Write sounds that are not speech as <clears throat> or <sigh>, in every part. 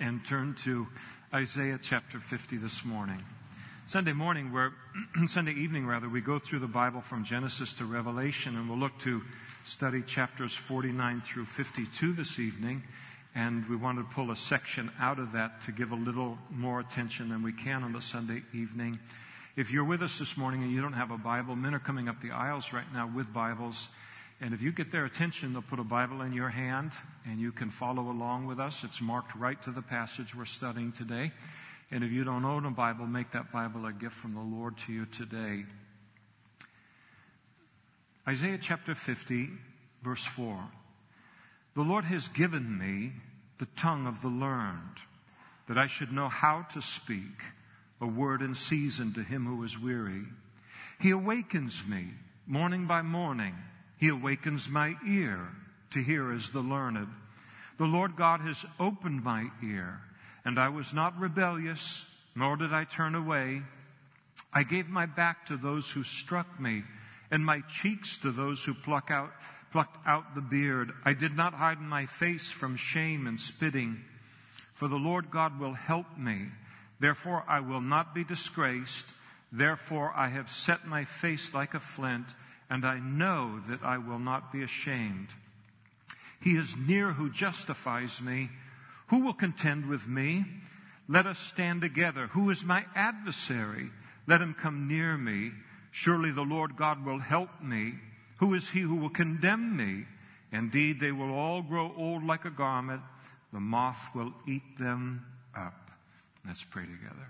and turn to Isaiah chapter 50 this morning. Sunday morning, where <clears throat> Sunday evening rather, we go through the Bible from Genesis to Revelation, and we'll look to study chapters 49 through 52 this evening. And we want to pull a section out of that to give a little more attention than we can on the Sunday evening. If you're with us this morning and you don't have a Bible, men are coming up the aisles right now with Bibles. And if you get their attention, they'll put a Bible in your hand and you can follow along with us. It's marked right to the passage we're studying today. And if you don't own a Bible, make that Bible a gift from the Lord to you today. Isaiah chapter 50, verse 4. The Lord has given me the tongue of the learned, that I should know how to speak a word in season to him who is weary. He awakens me morning by morning. He awakens my ear to hear as the learned. The Lord God has opened my ear, and I was not rebellious, nor did I turn away. I gave my back to those who struck me, and my cheeks to those who pluck out, plucked out the beard. I did not hide my face from shame and spitting, for the Lord God will help me. Therefore I will not be disgraced. Therefore I have set my face like a flint and I know that I will not be ashamed. He is near who justifies me. Who will contend with me? Let us stand together. Who is my adversary? Let him come near me. Surely the Lord God will help me. Who is he who will condemn me? Indeed, they will all grow old like a garment. The moth will eat them up. Let's pray together.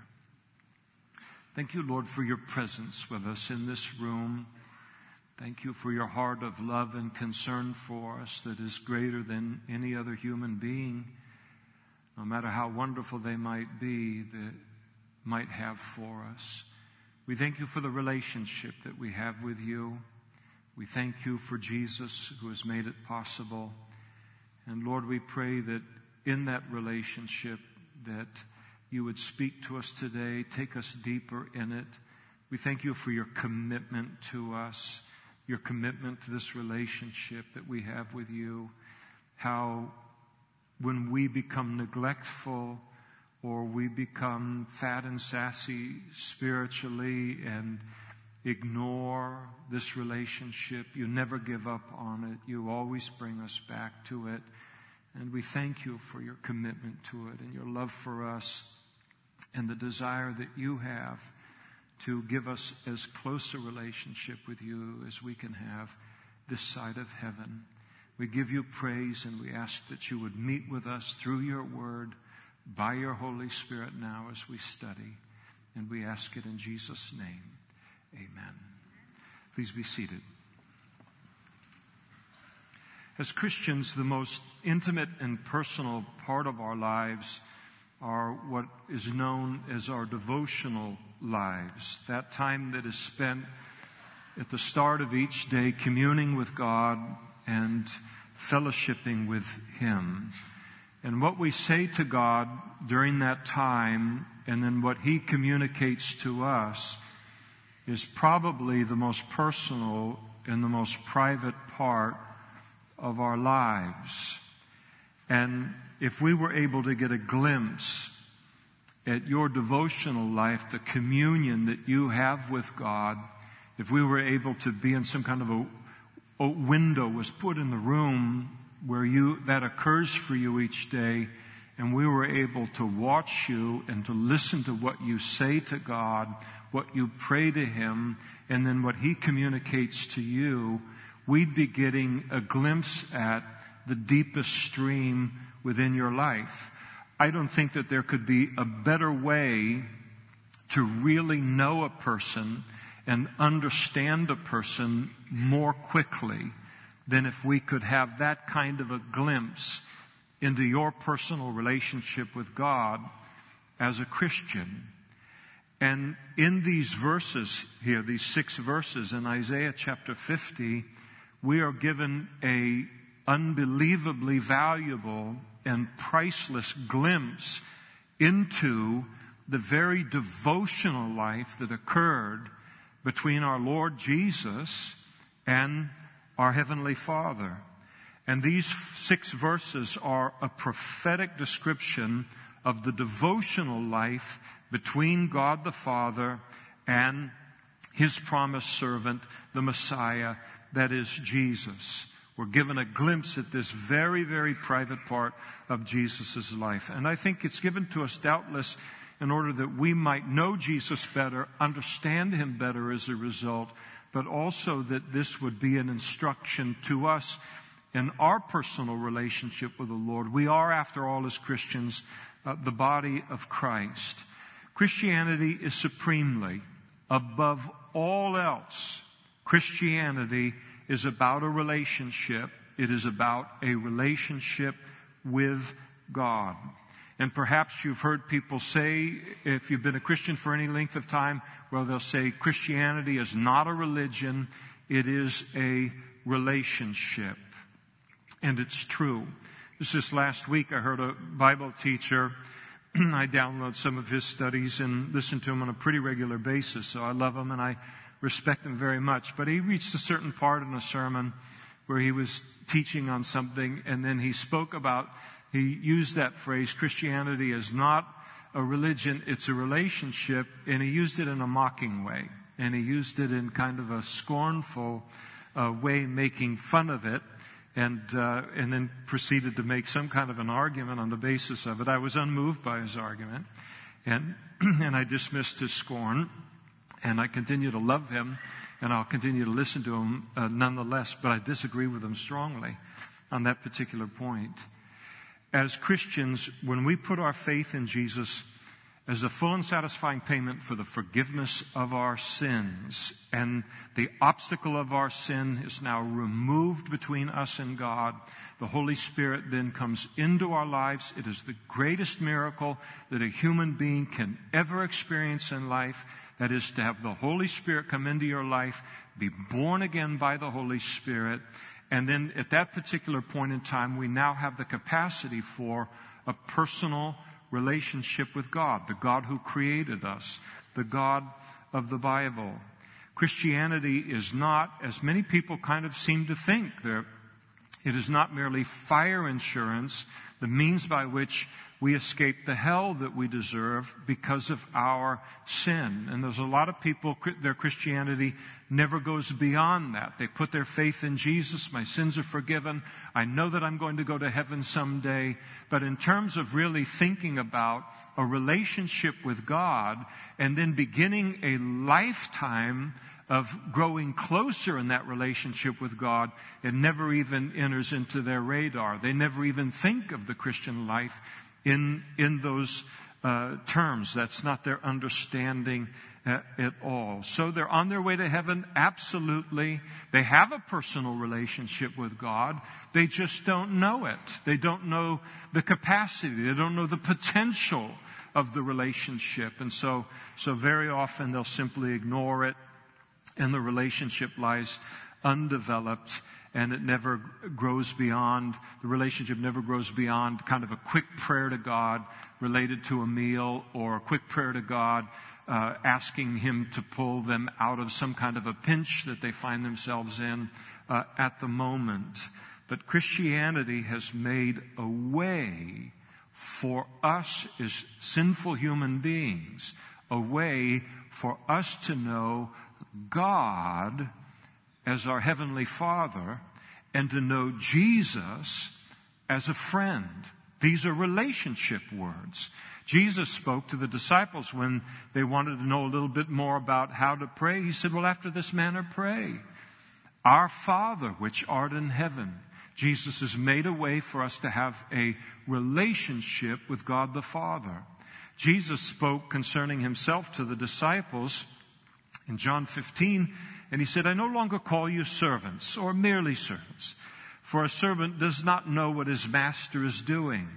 Thank you, Lord, for your presence with us in this room. Thank you for your heart of love and concern for us that is greater than any other human being, no matter how wonderful they might be, that might have for us. We thank you for the relationship that we have with you. We thank you for Jesus who has made it possible. And Lord, we pray that in that relationship that you would speak to us today, take us deeper in it. We thank you for your commitment to us your commitment to this relationship that we have with you, how when we become neglectful or we become fat and sassy spiritually and ignore this relationship, you never give up on it. You always bring us back to it. And we thank you for your commitment to it and your love for us and the desire that you have to give us as close a relationship with you as we can have this side of heaven. We give you praise and we ask that you would meet with us through your word by your Holy Spirit now as we study. And we ask it in Jesus' name. Amen. Please be seated. As Christians, the most intimate and personal part of our lives are what is known as our devotional lives. That time that is spent at the start of each day communing with God and fellowshipping with Him. And what we say to God during that time and then what He communicates to us is probably the most personal and the most private part of our lives. And if we were able to get a glimpse at your devotional life, the communion that you have with God, if we were able to be in some kind of a, a window was put in the room where you, that occurs for you each day, and we were able to watch you and to listen to what you say to God, what you pray to Him, and then what He communicates to you, we'd be getting a glimpse at the deepest stream within your life. I don't think that there could be a better way to really know a person and understand a person more quickly than if we could have that kind of a glimpse into your personal relationship with God as a Christian. And in these verses here, these six verses in Isaiah chapter 50, we are given a unbelievably valuable and priceless glimpse into the very devotional life that occurred between our Lord Jesus and our Heavenly Father. And these six verses are a prophetic description of the devotional life between God the Father and his promised servant, the Messiah, that is Jesus. We're given a glimpse at this very, very private part of Jesus' life. And I think it's given to us doubtless in order that we might know Jesus better, understand him better as a result, but also that this would be an instruction to us in our personal relationship with the Lord. We are, after all, as Christians, uh, the body of Christ. Christianity is supremely, above all else, Christianity is about a relationship. It is about a relationship with God. And perhaps you've heard people say, if you've been a Christian for any length of time, well, they'll say Christianity is not a religion, it is a relationship. And it's true. This is last week I heard a Bible teacher. <clears throat> I download some of his studies and listen to him on a pretty regular basis, so I love him and I respect him very much. But he reached a certain part in a sermon where he was teaching on something and then he spoke about he used that phrase, Christianity is not a religion, it's a relationship, and he used it in a mocking way. And he used it in kind of a scornful uh, way, making fun of it, and, uh, and then proceeded to make some kind of an argument on the basis of it. I was unmoved by his argument, and, <clears throat> and I dismissed his scorn, and I continue to love him, and I'll continue to listen to him uh, nonetheless, but I disagree with him strongly on that particular point as Christians, when we put our faith in Jesus as a full and satisfying payment for the forgiveness of our sins, and the obstacle of our sin is now removed between us and God, the Holy Spirit then comes into our lives. It is the greatest miracle that a human being can ever experience in life. That is to have the Holy Spirit come into your life, be born again by the Holy Spirit, and then at that particular point in time, we now have the capacity for a personal relationship with God, the God who created us, the God of the Bible. Christianity is not, as many people kind of seem to think, it is not merely fire insurance, the means by which we escape the hell that we deserve because of our sin. And there's a lot of people, their Christianity never goes beyond that. They put their faith in Jesus. My sins are forgiven. I know that I'm going to go to heaven someday. But in terms of really thinking about a relationship with God and then beginning a lifetime of growing closer in that relationship with God, it never even enters into their radar. They never even think of the Christian life in, in those uh, terms. That's not their understanding at, at, all. So they're on their way to heaven, absolutely. They have a personal relationship with God. They just don't know it. They don't know the capacity. They don't know the potential of the relationship. And so, so very often they'll simply ignore it and the relationship lies undeveloped and it never grows beyond, the relationship never grows beyond kind of a quick prayer to God related to a meal or a quick prayer to God uh, asking Him to pull them out of some kind of a pinch that they find themselves in uh, at the moment. But Christianity has made a way for us as sinful human beings, a way for us to know God as our Heavenly Father and to know Jesus as a friend. These are relationship words. Jesus spoke to the disciples when they wanted to know a little bit more about how to pray. He said, Well, after this manner, pray. Our Father, which art in heaven. Jesus has made a way for us to have a relationship with God the Father. Jesus spoke concerning himself to the disciples in John 15 and he said, I no longer call you servants or merely servants, for a servant does not know what his master is doing.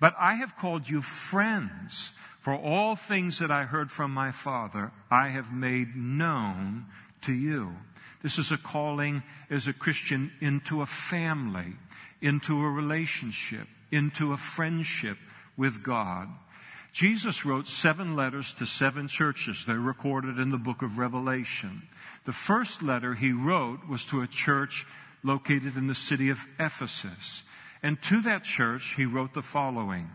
But I have called you friends, for all things that I heard from my Father, I have made known to you. This is a calling as a Christian into a family, into a relationship, into a friendship with God. Jesus wrote seven letters to seven churches. They're recorded in the book of Revelation. The first letter he wrote was to a church located in the city of Ephesus. And to that church, he wrote the following.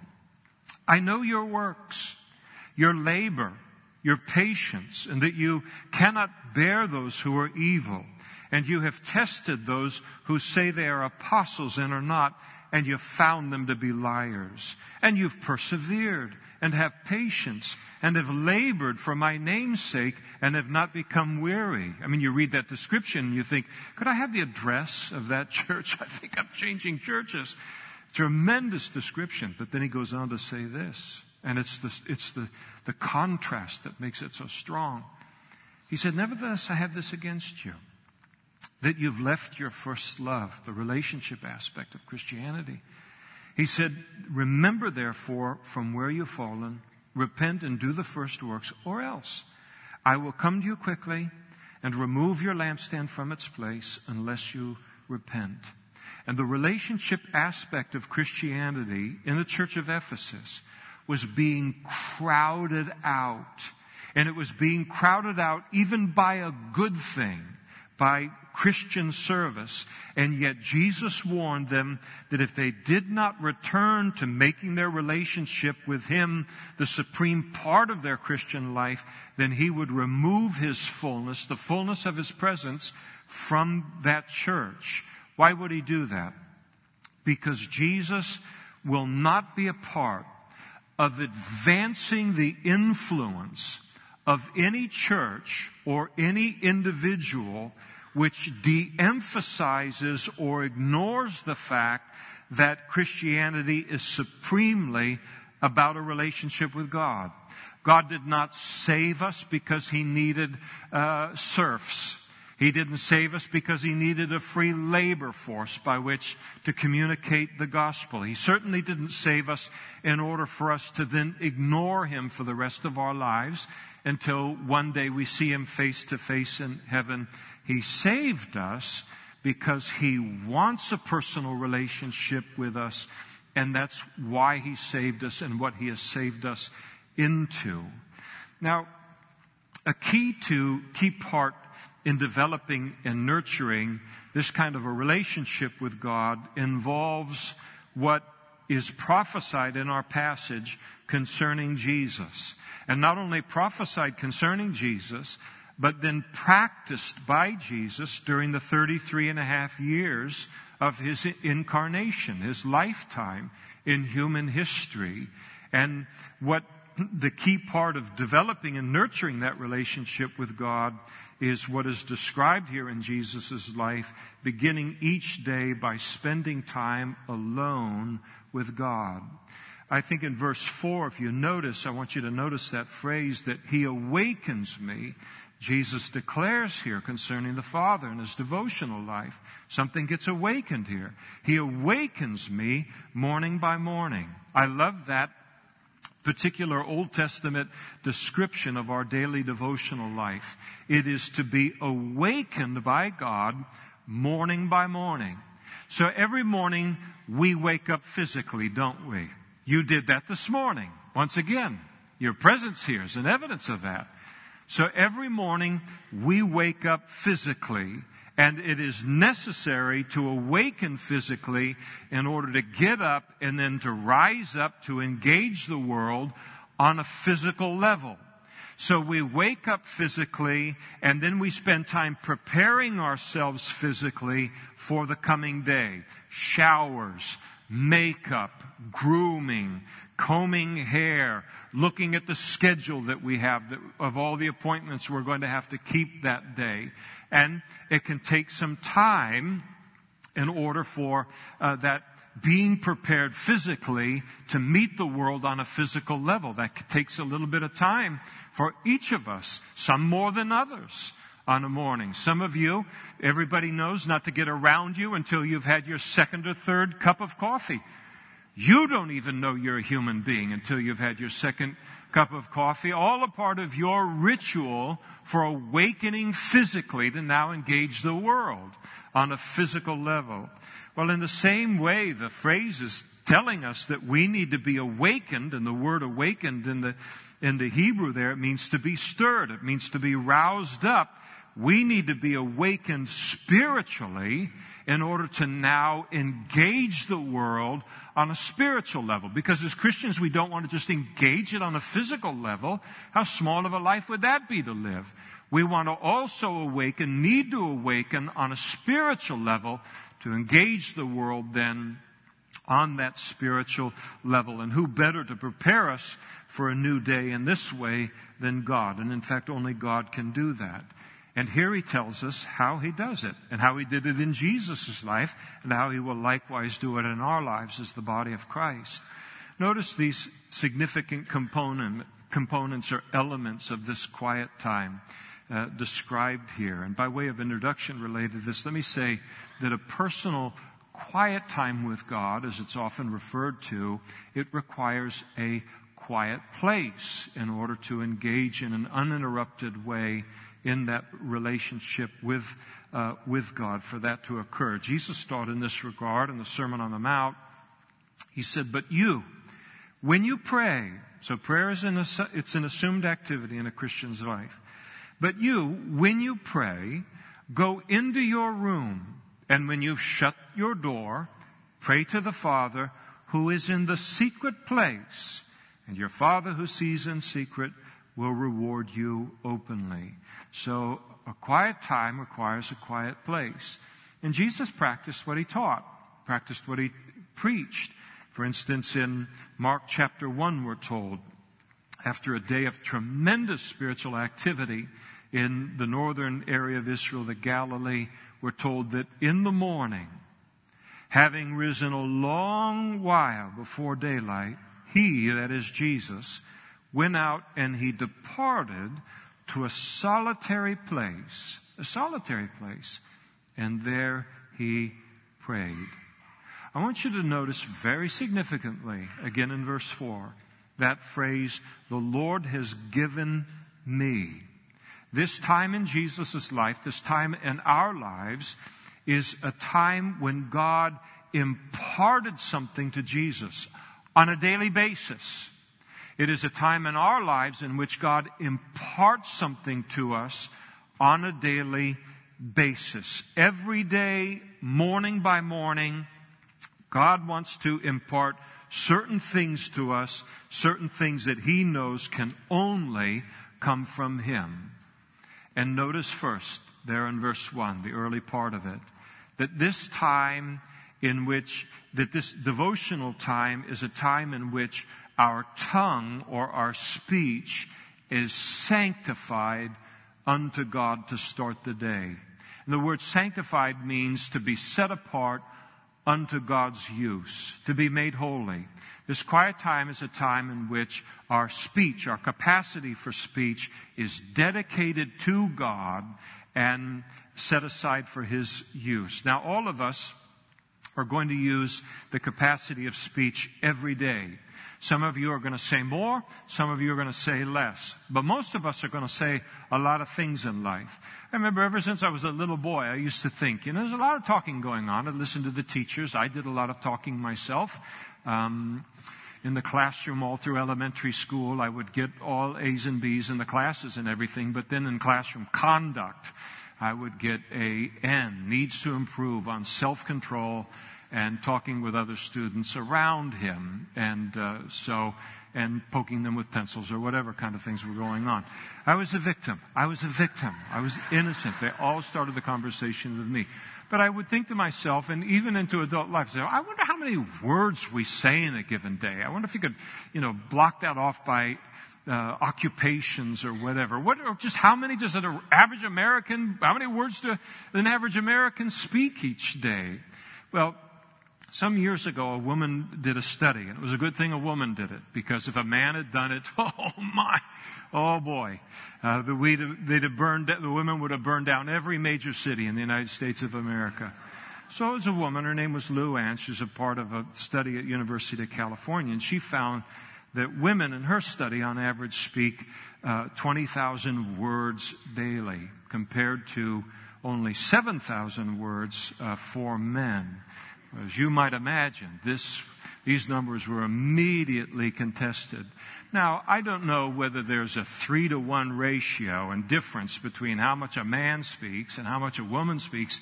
I know your works, your labor, your patience, and that you cannot bear those who are evil. And you have tested those who say they are apostles and are not, and you've found them to be liars. And you've persevered and have patience and have labored for my name's sake and have not become weary. I mean, you read that description and you think, could I have the address of that <laughs> church? I think I'm changing churches. Tremendous description. But then he goes on to say this, and it's the, it's the, the contrast that makes it so strong. He said, Nevertheless, I have this against you that you've left your first love, the relationship aspect of Christianity. He said, Remember therefore from where you've fallen, repent and do the first works, or else I will come to you quickly and remove your lampstand from its place unless you repent. And the relationship aspect of Christianity in the church of Ephesus was being crowded out. And it was being crowded out even by a good thing, by Christian service. And yet Jesus warned them that if they did not return to making their relationship with Him the supreme part of their Christian life, then He would remove His fullness, the fullness of His presence, from that church. Why would he do that? Because Jesus will not be a part of advancing the influence of any church or any individual which de-emphasizes or ignores the fact that Christianity is supremely about a relationship with God. God did not save us because he needed uh, serfs. He didn't save us because he needed a free labor force by which to communicate the gospel. He certainly didn't save us in order for us to then ignore him for the rest of our lives until one day we see him face to face in heaven. He saved us because he wants a personal relationship with us, and that's why he saved us and what he has saved us into. Now, a key to, key part in developing and nurturing this kind of a relationship with God involves what is prophesied in our passage concerning Jesus. And not only prophesied concerning Jesus, but then practiced by Jesus during the 33 and a half years of his incarnation, his lifetime in human history. And what the key part of developing and nurturing that relationship with God is what is described here in Jesus' life, beginning each day by spending time alone with God. I think in verse 4, if you notice, I want you to notice that phrase that He awakens me. Jesus declares here concerning the Father in His devotional life. Something gets awakened here. He awakens me morning by morning. I love that particular Old Testament description of our daily devotional life. It is to be awakened by God morning by morning. So every morning we wake up physically, don't we? You did that this morning. Once again, your presence here is an evidence of that. So every morning we wake up physically and it is necessary to awaken physically in order to get up and then to rise up to engage the world on a physical level. So we wake up physically and then we spend time preparing ourselves physically for the coming day. Showers, makeup, grooming, combing hair, looking at the schedule that we have that, of all the appointments we're going to have to keep that day. And it can take some time in order for uh, that being prepared physically to meet the world on a physical level. That takes a little bit of time for each of us, some more than others on a morning. Some of you, everybody knows not to get around you until you've had your second or third cup of coffee. You don't even know you're a human being until you've had your second cup of coffee. All a part of your ritual for awakening physically to now engage the world on a physical level. Well, in the same way, the phrase is telling us that we need to be awakened, and the word awakened in the, in the Hebrew there, it means to be stirred. It means to be roused up we need to be awakened spiritually in order to now engage the world on a spiritual level. Because as Christians, we don't want to just engage it on a physical level. How small of a life would that be to live? We want to also awaken, need to awaken on a spiritual level to engage the world then on that spiritual level. And who better to prepare us for a new day in this way than God? And in fact, only God can do that. And here he tells us how he does it and how he did it in Jesus' life and how he will likewise do it in our lives as the body of Christ. Notice these significant component, components or elements of this quiet time uh, described here. And by way of introduction related to this, let me say that a personal quiet time with God, as it's often referred to, it requires a quiet place in order to engage in an uninterrupted way in that relationship with, uh, with God for that to occur. Jesus taught in this regard in the Sermon on the Mount. He said, but you, when you pray, so prayer is an, it's an assumed activity in a Christian's life. But you, when you pray, go into your room and when you've shut your door, pray to the Father who is in the secret place and your Father who sees in secret will reward you openly. So a quiet time requires a quiet place. And Jesus practiced what he taught, practiced what he preached. For instance, in Mark chapter 1, we're told, after a day of tremendous spiritual activity in the northern area of Israel, the Galilee, we're told that in the morning, having risen a long while before daylight, he, that is Jesus, went out and he departed to a solitary place, a solitary place, and there he prayed. I want you to notice very significantly, again in verse 4, that phrase, the Lord has given me. This time in Jesus' life, this time in our lives, is a time when God imparted something to Jesus on a daily basis. It is a time in our lives in which God imparts something to us on a daily basis. Every day, morning by morning, God wants to impart certain things to us, certain things that He knows can only come from Him. And notice first, there in verse 1, the early part of it, that this time in which, that this devotional time is a time in which our tongue or our speech is sanctified unto God to start the day. And the word sanctified means to be set apart unto God's use, to be made holy. This quiet time is a time in which our speech, our capacity for speech is dedicated to God and set aside for His use. Now all of us are going to use the capacity of speech every day. Some of you are going to say more. Some of you are going to say less. But most of us are going to say a lot of things in life. I remember ever since I was a little boy, I used to think, you know, there's a lot of talking going on. I listened to the teachers. I did a lot of talking myself. Um, in the classroom all through elementary school, I would get all A's and B's in the classes and everything. But then in classroom conduct, I would get a N, needs to improve on self-control and talking with other students around him. And uh, so, and poking them with pencils or whatever kind of things were going on. I was a victim. I was a victim. I was innocent. They all started the conversation with me. But I would think to myself, and even into adult life, say, I wonder how many words we say in a given day. I wonder if you could, you know, block that off by uh, occupations or whatever. What, or just how many does an average American, how many words do an average American speak each day? Well, some years ago, a woman did a study, and it was a good thing a woman did it, because if a man had done it, <laughs> oh my, oh boy, uh, the, we'd have, they'd have burned, the women would have burned down every major city in the United States of America. So it was a woman, her name was Louann, she's a part of a study at University of California, and she found that women in her study on average speak uh, 20,000 words daily compared to only 7,000 words uh, for men. As you might imagine, this these numbers were immediately contested. Now, I don't know whether there's a three to one ratio and difference between how much a man speaks and how much a woman speaks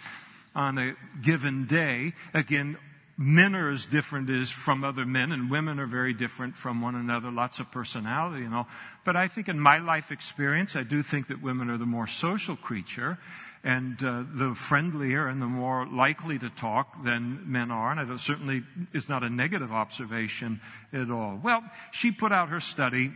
on a given day. Again, men are as different as from other men and women are very different from one another. Lots of personality and all. But i think in my life experience i do think that women are the more social creature and uh, the friendlier and the more likely to talk than men are and it certainly is not a negative observation at all. Well she put out her study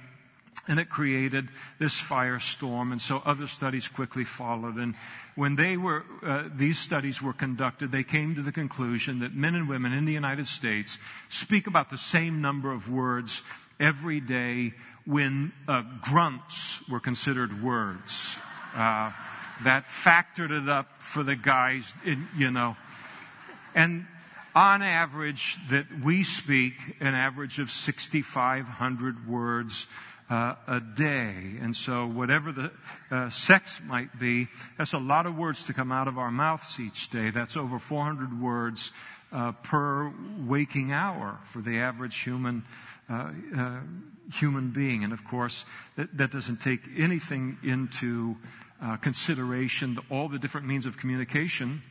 and it created this firestorm and so other studies quickly followed. And when they were uh, these studies were conducted they came to the conclusion that men and women in the united states speak about the same number of words every day when uh, grunts were considered words. Uh, that factored it up for the guys in, you know. And on average that we speak an average of 6500 words uh, a day. And so, whatever the uh, sex might be, that's a lot of words to come out of our mouths each day. That's over 400 words uh, per waking hour for the average human uh, uh, human being. And of course, that, that doesn't take anything into uh, consideration all the different means of communication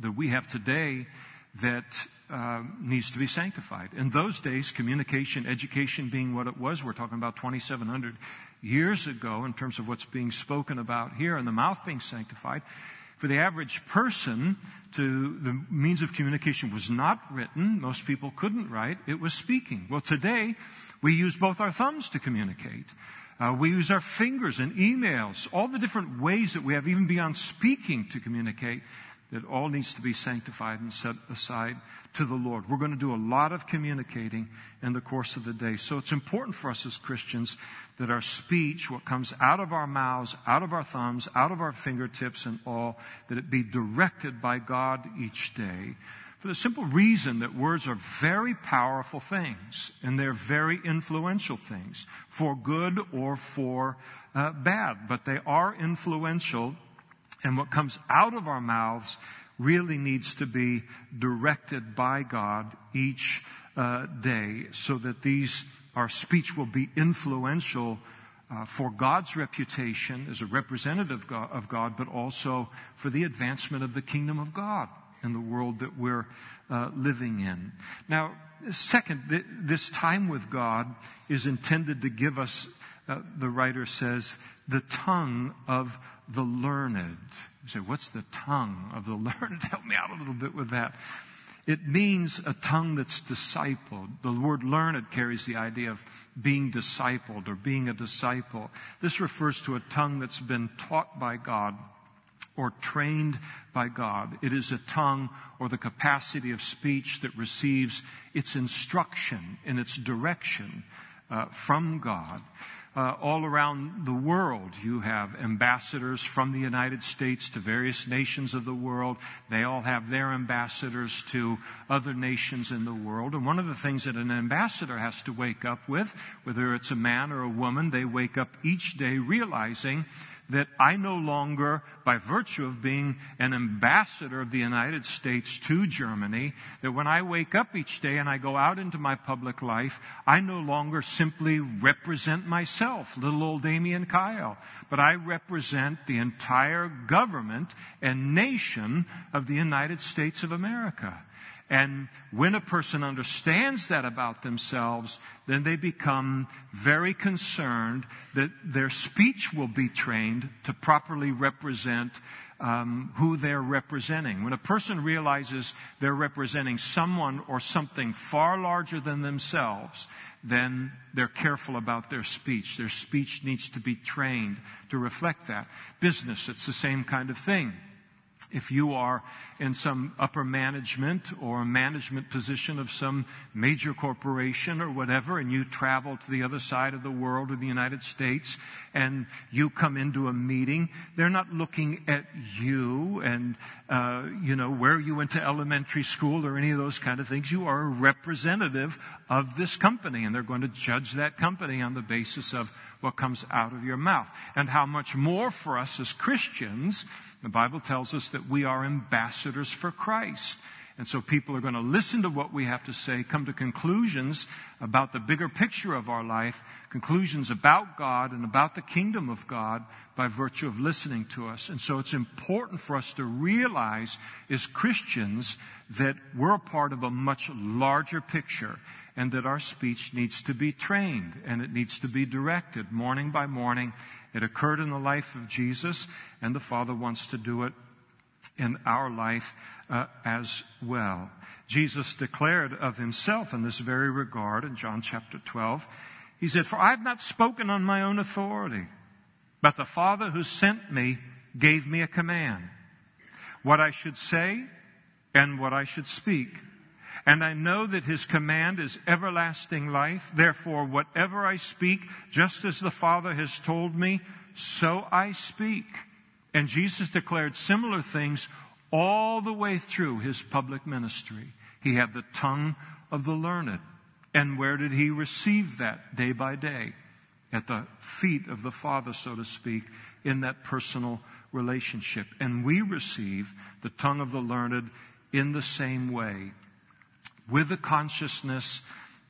that we have today that uh, needs to be sanctified. In those days, communication, education being what it was, we're talking about 2,700 years ago in terms of what's being spoken about here and the mouth being sanctified. For the average person, to the means of communication was not written. Most people couldn't write. It was speaking. Well, today we use both our thumbs to communicate. Uh, we use our fingers and emails, all the different ways that we have, even beyond speaking, to communicate. That all needs to be sanctified and set aside to the Lord. We're going to do a lot of communicating in the course of the day. So it's important for us as Christians that our speech, what comes out of our mouths, out of our thumbs, out of our fingertips and all, that it be directed by God each day. For the simple reason that words are very powerful things and they're very influential things for good or for uh, bad, but they are influential and what comes out of our mouths really needs to be directed by God each uh, day so that these, our speech will be influential uh, for God's reputation as a representative of God, but also for the advancement of the kingdom of God in the world that we're uh, living in. Now, second, th- this time with God is intended to give us, uh, the writer says, the tongue of the learned. You say, what's the tongue of the <laughs> learned? Help me out a little bit with that. It means a tongue that's discipled. The word learned carries the idea of being discipled or being a disciple. This refers to a tongue that's been taught by God or trained by God. It is a tongue or the capacity of speech that receives its instruction and its direction uh, from God uh, all around the world. You have ambassadors from the United States to various nations of the world. They all have their ambassadors to other nations in the world. And one of the things that an ambassador has to wake up with, whether it's a man or a woman, they wake up each day realizing that I no longer, by virtue of being an ambassador of the United States to Germany, that when I wake up each day and I go out into my public life, I no longer simply represent myself, little old Damian Kyle, but I represent the entire government and nation of the United States of America. And when a person understands that about themselves, then they become very concerned that their speech will be trained to properly represent um, who they're representing. When a person realizes they're representing someone or something far larger than themselves, then they're careful about their speech. Their speech needs to be trained to reflect that. Business, it's the same kind of thing if you are in some upper management or management position of some major corporation or whatever, and you travel to the other side of the world or the United States, and you come into a meeting, they're not looking at you and, uh, you know, where you went to elementary school or any of those kind of things. You are a representative of this company, and they're going to judge that company on the basis of what comes out of your mouth. And how much more for us as Christians, the Bible tells us that we are ambassadors for Christ. And so people are going to listen to what we have to say, come to conclusions about the bigger picture of our life, conclusions about God and about the kingdom of God by virtue of listening to us. And so it's important for us to realize as Christians that we're a part of a much larger picture and that our speech needs to be trained and it needs to be directed morning by morning. It occurred in the life of Jesus and the Father wants to do it in our life uh, as well. Jesus declared of himself in this very regard in John chapter 12. He said, For I have not spoken on my own authority, but the Father who sent me gave me a command. What I should say and what I should speak. And I know that his command is everlasting life. Therefore, whatever I speak, just as the Father has told me, so I speak. And Jesus declared similar things all the way through his public ministry. He had the tongue of the learned. And where did he receive that day by day? At the feet of the Father, so to speak, in that personal relationship. And we receive the tongue of the learned in the same way, with the consciousness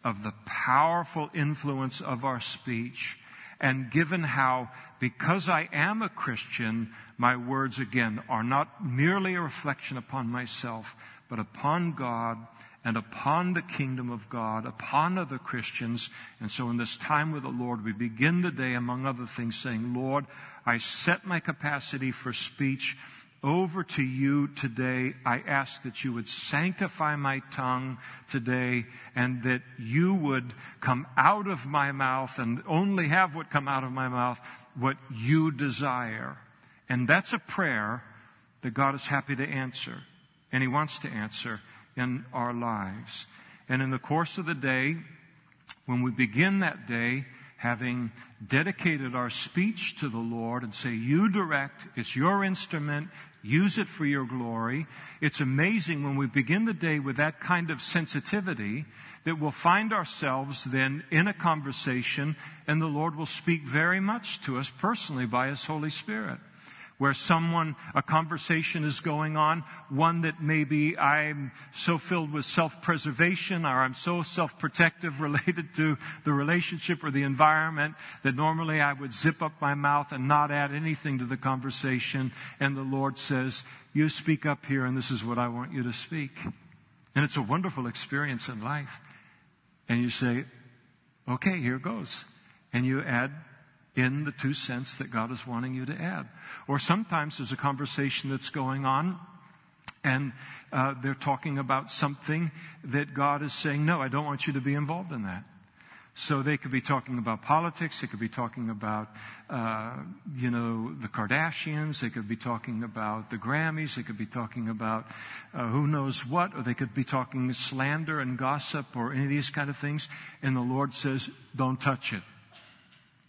of the powerful influence of our speech and given how, because I am a Christian, my words again are not merely a reflection upon myself, but upon God and upon the kingdom of God, upon other Christians. And so in this time with the Lord, we begin the day, among other things, saying, Lord, I set my capacity for speech over to you today. I ask that you would sanctify my tongue today and that you would come out of my mouth and only have what come out of my mouth what you desire. And that's a prayer that God is happy to answer and he wants to answer in our lives. And in the course of the day, when we begin that day, having dedicated our speech to the Lord and say, You direct, it's your instrument, use it for your glory. It's amazing when we begin the day with that kind of sensitivity that we'll find ourselves then in a conversation and the Lord will speak very much to us personally by His Holy Spirit where someone, a conversation is going on, one that maybe I'm so filled with self-preservation or I'm so self-protective <laughs> related to the relationship or the environment that normally I would zip up my mouth and not add anything to the conversation. And the Lord says, you speak up here and this is what I want you to speak. And it's a wonderful experience in life. And you say, okay, here goes. And you add in the two cents that God is wanting you to add. Or sometimes there's a conversation that's going on and uh, they're talking about something that God is saying, no, I don't want you to be involved in that. So they could be talking about politics. They could be talking about, uh, you know, the Kardashians. They could be talking about the Grammys. They could be talking about uh, who knows what, or they could be talking slander and gossip or any of these kind of things. And the Lord says, "Don't touch it.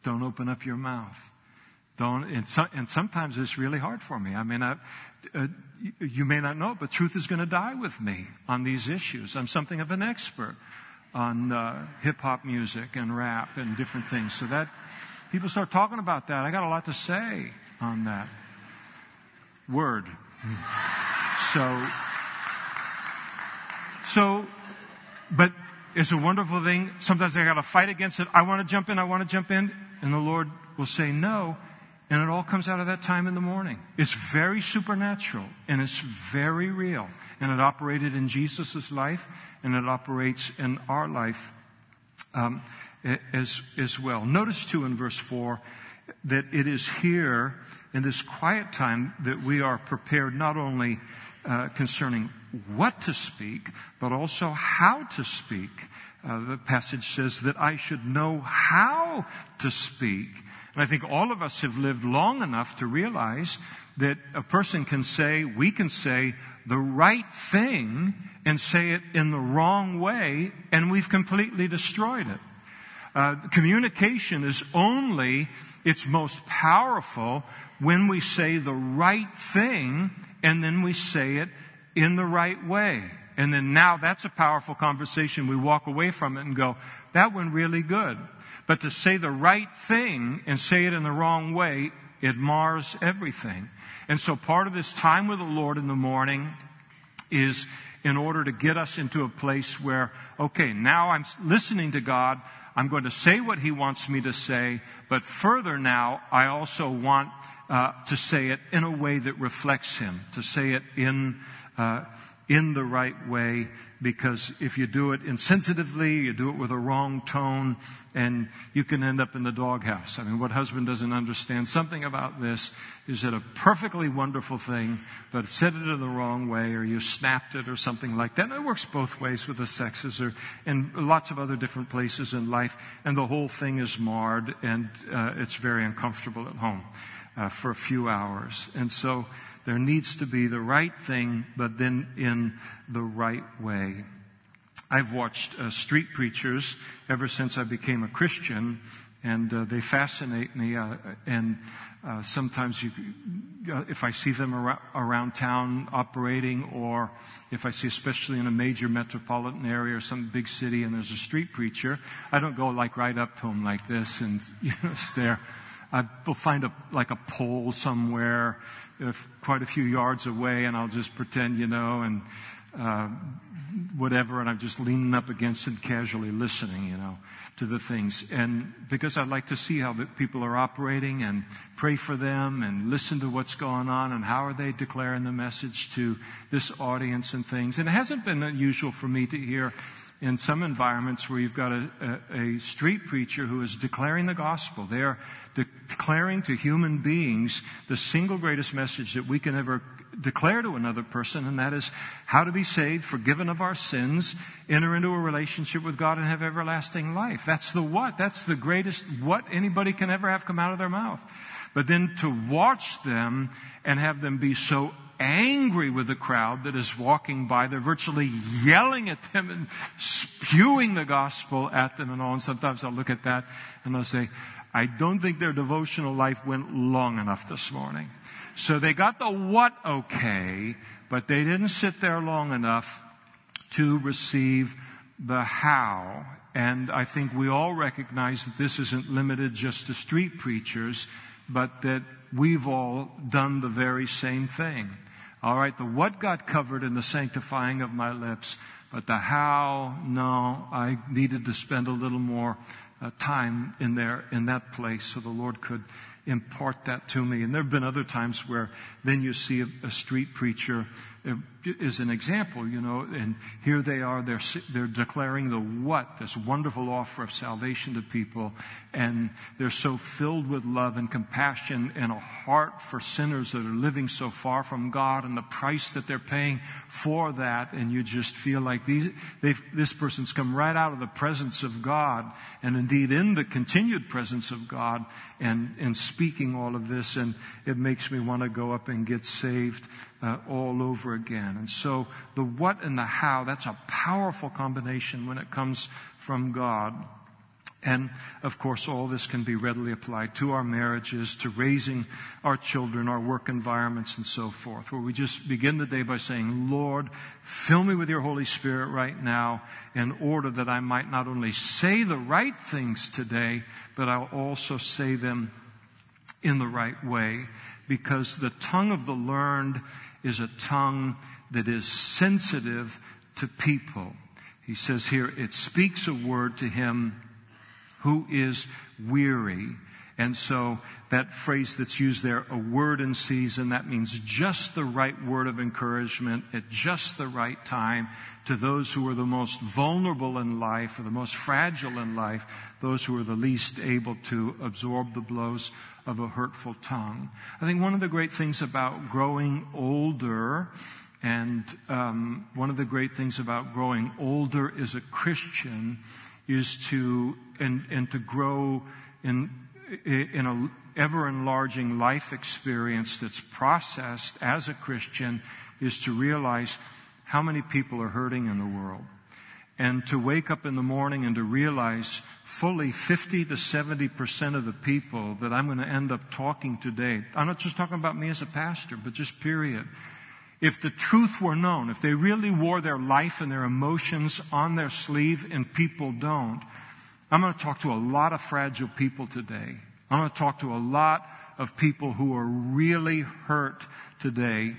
Don't open up your mouth. Don't, and, so, and sometimes it's really hard for me. I mean, I, uh, you may not know but truth is going to die with me on these issues. I'm something of an expert on uh, hip hop music and rap and different things. So that people start talking about that. I got a lot to say on that. Word. So, so, but it's a wonderful thing. Sometimes I got to fight against it. I want to jump in. I want to jump in and the Lord will say no, and it all comes out of that time in the morning. It's very supernatural and it's very real. And it operated in Jesus' life and it operates in our life um, as, as well. Notice too in verse 4 that it is here in this quiet time that we are prepared not only uh, concerning what to speak, but also how to speak. Uh, the passage says that I should know how to speak. And I think all of us have lived long enough to realize that a person can say, we can say the right thing and say it in the wrong way, and we've completely destroyed it. Uh, communication is only its most powerful when we say the right thing and then we say it in the right way. And then now that's a powerful conversation. We walk away from it and go, that went really good. But to say the right thing and say it in the wrong way, it mars everything. And so part of this time with the Lord in the morning is in order to get us into a place where, okay, now I'm listening to God. I'm going to say what He wants me to say, but further now, I also want uh, to say it in a way that reflects Him, to say it in, uh, in the right way because if you do it insensitively, you do it with a wrong tone, and you can end up in the doghouse. I mean, what husband doesn't understand something about this is that a perfectly wonderful thing, but said it in the wrong way, or you snapped it, or something like that. And it works both ways with the sexes, or in lots of other different places in life, and the whole thing is marred, and uh, it's very uncomfortable at home uh, for a few hours. And so, there needs to be the right thing, but then in the right way. I've watched uh, street preachers ever since I became a Christian, and uh, they fascinate me. Uh, and uh, sometimes, you, uh, if I see them ar- around town operating, or if I see, especially in a major metropolitan area or some big city, and there's a street preacher, I don't go like right up to him like this and <laughs> you know stare. I will find a like a pole somewhere quite a few yards away and I'll just pretend, you know, and uh, whatever, and I'm just leaning up against it, casually listening, you know, to the things. And because I'd like to see how the people are operating and pray for them and listen to what's going on and how are they declaring the message to this audience and things. And it hasn't been unusual for me to hear in some environments where you've got a, a, a street preacher who is declaring the gospel. They are declaring to human beings the single greatest message that we can ever declare to another person, and that is how to be saved, forgiven of our sins, enter into a relationship with God, and have everlasting life. That's the what. That's the greatest what anybody can ever have come out of their mouth. But then to watch them and have them be so angry with the crowd that is walking by. They're virtually yelling at them and spewing the gospel at them and all. And sometimes I'll look at that and I'll say, I don't think their devotional life went long enough this morning. So they got the what okay, but they didn't sit there long enough to receive the how. And I think we all recognize that this isn't limited just to street preachers, but that we've all done the very same thing. All right, the what got covered in the sanctifying of my lips, but the how, no, I needed to spend a little more uh, time in there, in that place so the Lord could impart that to me. And there have been other times where then you see a, a street preacher is an example, you know, and here they are, they're, they're declaring the what, this wonderful offer of salvation to people, and they're so filled with love and compassion and a heart for sinners that are living so far from God and the price that they're paying for that, and you just feel like these, this person's come right out of the presence of God, and indeed in the continued presence of God, and, and speaking all of this, and it makes me want to go up and get saved uh, all over again. And so the what and the how, that's a powerful combination when it comes from God. And of course, all this can be readily applied to our marriages, to raising our children, our work environments, and so forth, where we just begin the day by saying, Lord, fill me with your Holy Spirit right now in order that I might not only say the right things today, but I'll also say them in the right way, because the tongue of the learned is a tongue that is sensitive to people. He says here, it speaks a word to him who is weary. And so that phrase that's used there, a word in season, that means just the right word of encouragement at just the right time to those who are the most vulnerable in life or the most fragile in life, those who are the least able to absorb the blows of a hurtful tongue. I think one of the great things about growing older and um, one of the great things about growing older as a Christian is to and, and to grow in in a ever enlarging life experience that's processed as a Christian is to realize how many people are hurting in the world and to wake up in the morning and to realize fully 50 to 70% of the people that I'm going to end up talking today, I'm not just talking about me as a pastor, but just period. If the truth were known, if they really wore their life and their emotions on their sleeve and people don't, I'm going to talk to a lot of fragile people today. I'm going to talk to a lot of people who are really hurt today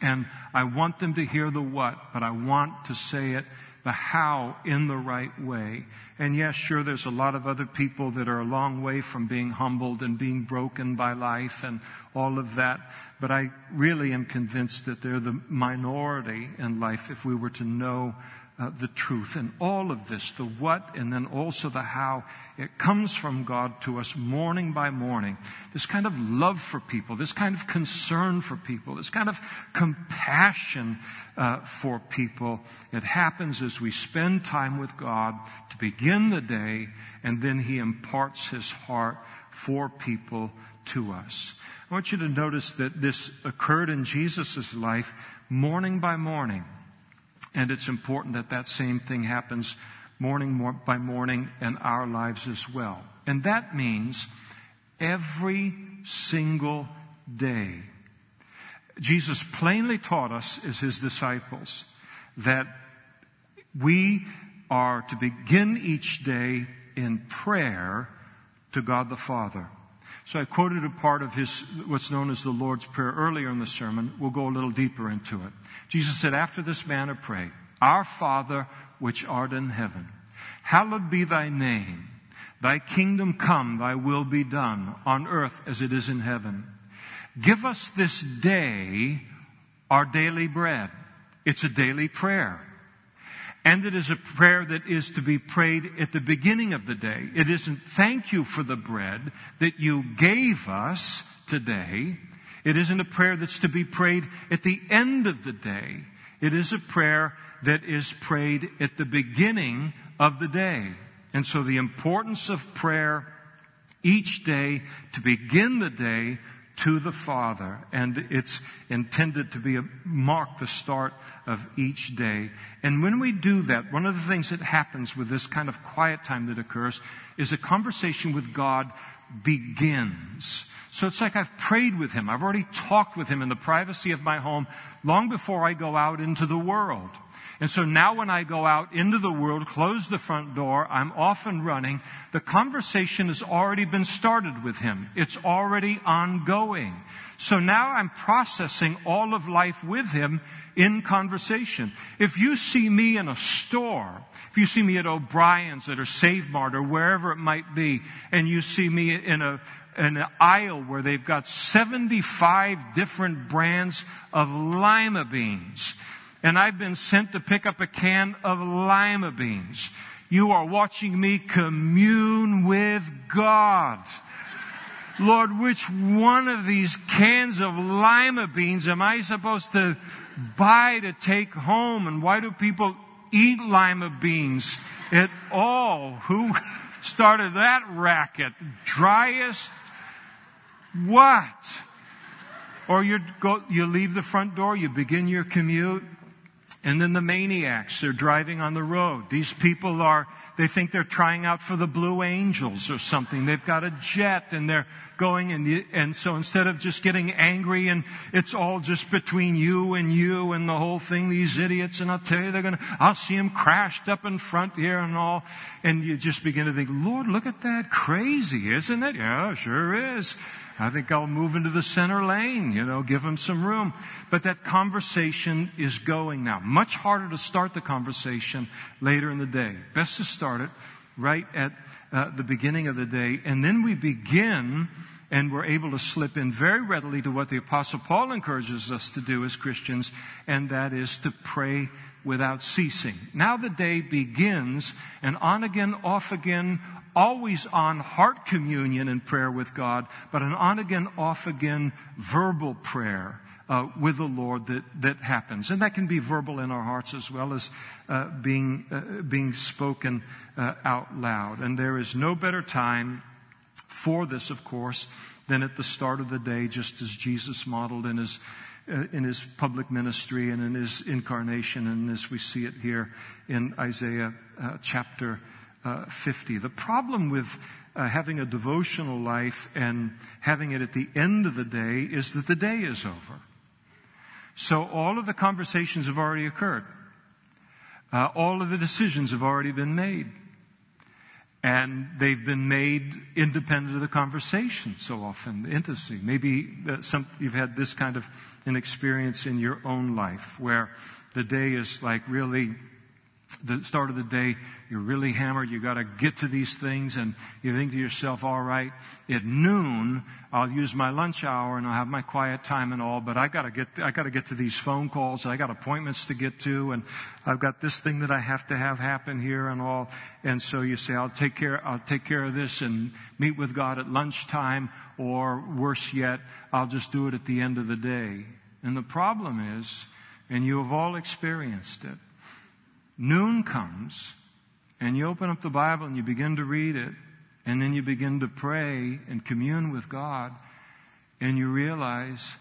And I want them to hear the what, but I want to say it the how in the right way. And yes, sure, there's a lot of other people that are a long way from being humbled and being broken by life and all of that. But I really am convinced that they're the minority in life if we were to know uh, the truth. And all of this, the what and then also the how, it comes from God to us morning by morning. This kind of love for people, this kind of concern for people, this kind of compassion uh, for people. It happens as we spend time with God to begin the day, and then He imparts His heart for people to us. I want you to notice that this occurred in Jesus' life morning by morning. And it's important that that same thing happens morning by morning in our lives as well. And that means every single day. Jesus plainly taught us as his disciples that we are to begin each day in prayer to God the Father. So I quoted a part of his, what's known as the Lord's Prayer earlier in the sermon. We'll go a little deeper into it. Jesus said, after this manner pray, Our Father which art in heaven, hallowed be thy name. Thy kingdom come, thy will be done on earth as it is in heaven. Give us this day our daily bread. It's a daily prayer. And it is a prayer that is to be prayed at the beginning of the day. It isn't thank you for the bread that you gave us today. It isn't a prayer that's to be prayed at the end of the day. It is a prayer that is prayed at the beginning of the day. And so the importance of prayer each day to begin the day to the Father. And it's intended to be a mark the start of each day. And when we do that, one of the things that happens with this kind of quiet time that occurs is a conversation with God begins. So it's like I've prayed with Him. I've already talked with Him in the privacy of my home long before I go out into the world. And so now when I go out into the world, close the front door, I'm off and running, the conversation has already been started with him. It's already ongoing. So now I'm processing all of life with him in conversation. If you see me in a store, if you see me at O'Brien's or Save Mart or wherever it might be, and you see me in a an aisle where they've got 75 different brands of lima beans and I've been sent to pick up a can of lima beans. You are watching me commune with God. Lord, which one of these cans of lima beans am I supposed to buy to take home? And why do people eat lima beans at all? Who started that racket? Driest? What? Or you go, you leave the front door, you begin your commute, and then the maniacs, they're driving on the road. These people are, they think they're trying out for the Blue Angels or something. They've got a jet and they're going and, the, and so instead of just getting angry and it's all just between you and you and the whole thing, these idiots, and I'll tell you, they're gonna, I'll see them crashed up in front here and all. And you just begin to think, Lord, look at that. Crazy, isn't it? Yeah, sure is. I think I'll move into the center lane, you know, give them some room. But that conversation is going now. Much harder to start the conversation later in the day. Best to start it right at uh, the beginning of the day. And then we begin and we're able to slip in very readily to what the apostle Paul encourages us to do as Christians, and that is to pray without ceasing. Now the day begins and on again, off again, always on heart communion and prayer with God, but an on again, off again verbal prayer. Uh, with the Lord that, that happens. And that can be verbal in our hearts as well as uh, being, uh, being spoken uh, out loud. And there is no better time for this, of course, than at the start of the day, just as Jesus modeled in his uh, in his public ministry and in his incarnation, and as we see it here in Isaiah uh, chapter uh, 50. The problem with uh, having a devotional life and having it at the end of the day is that the day is over. So all of the conversations have already occurred. Uh, all of the decisions have already been made. and they've been made independent of the conversation so often, the intimacy. Maybe some, you've had this kind of an experience in your own life where the day is like really the start of the day, you're really hammered, you gotta get to these things, and you think to yourself, all right, at noon, I'll use my lunch hour and I'll have my quiet time and all, but I gotta get, I gotta get to these phone calls, I got appointments to get to, and I've got this thing that I have to have happen here and all, and so you say, I'll take care, I'll take care of this and meet with God at lunchtime, or worse yet, I'll just do it at the end of the day. And the problem is, and you have all experienced it, noon comes and you open up the Bible and you begin to read it and then you begin to pray and commune with God and you realize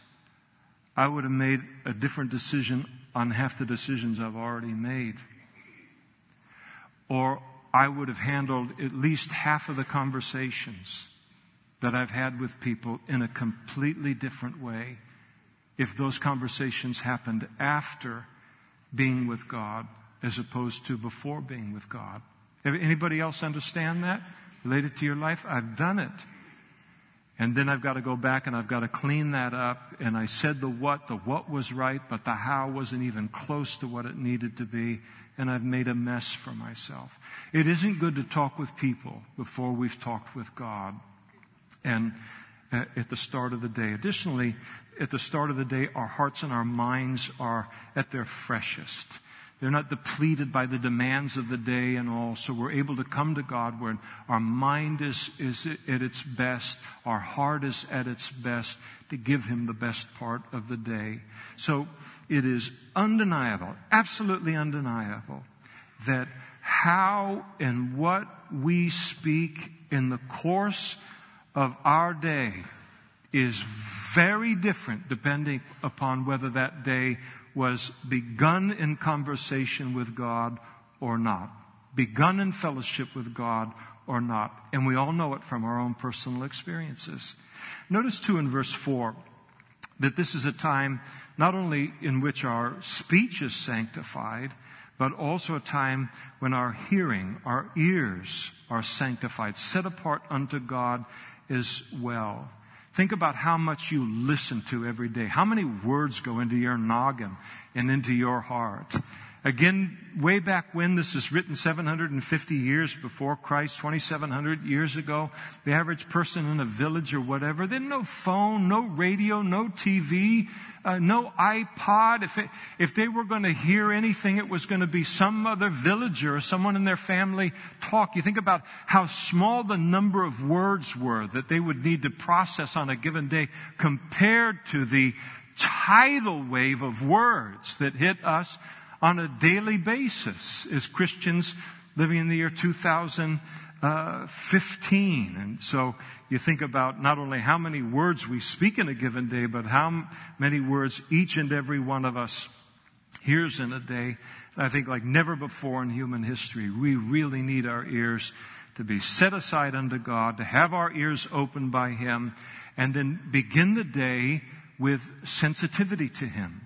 I would have made a different decision on half the decisions I've already made. Or I would have handled at least half of the conversations that I've had with people in a completely different way if those conversations happened after being with God as opposed to before being with God. Anybody else understand that? Related to your life? I've done it. And then I've got to go back and I've got to clean that up. And I said the what, the what was right, but the how wasn't even close to what it needed to be. And I've made a mess for myself. It isn't good to talk with people before we've talked with God. And uh, at the start of the day. Additionally, at the start of the day, our hearts and our minds are at their freshest. They're not depleted by the demands of the day and all. So we're able to come to God when our mind is, is at its best, our heart is at its best to give Him the best part of the day. So it is undeniable, absolutely undeniable, that how and what we speak in the course of our day is very different depending upon whether that day was begun in conversation with God or not, begun in fellowship with God or not. And we all know it from our own personal experiences. Notice too in verse 4 that this is a time not only in which our speech is sanctified, but also a time when our hearing, our ears are sanctified, set apart unto God as well. Think about how much you listen to every day. How many words go into your noggin and into your heart? Again, way back when this is written 750 years before Christ, 2700 years ago, the average person in a village or whatever, had no phone, no radio, no TV, uh, no iPod. If, it, if they were going to hear anything, it was going to be some other villager or someone in their family talk. You think about how small the number of words were that they would need to process on a given day compared to the tidal wave of words that hit us on a daily basis as Christians living in the year 2015. And so you think about not only how many words we speak in a given day, but how many words each and every one of us hears in a day. And I think like never before in human history, we really need our ears to be set aside unto God, to have our ears opened by Him, and then begin the day with sensitivity to Him.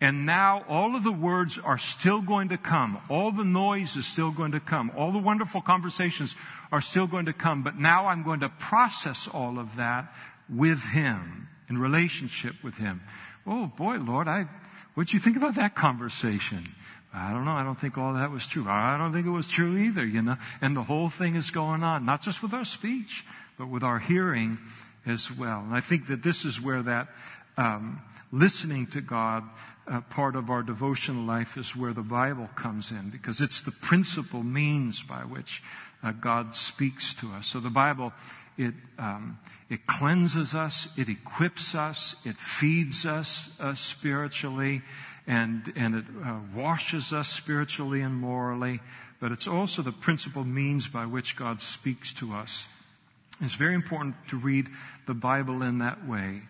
And now all of the words are still going to come. All the noise is still going to come. All the wonderful conversations are still going to come. But now I'm going to process all of that with Him, in relationship with Him. Oh boy, Lord, I, what'd you think about that conversation? I don't know. I don't think all that was true. I don't think it was true either, you know. And the whole thing is going on, not just with our speech, but with our hearing as well. And I think that this is where that um, listening to God uh, part of our devotional life is where the Bible comes in because it's the principal means by which uh, God speaks to us. So the Bible, it, um, it cleanses us, it equips us, it feeds us uh, spiritually, and, and it uh, washes us spiritually and morally, but it's also the principal means by which God speaks to us. It's very important to read the Bible in that way.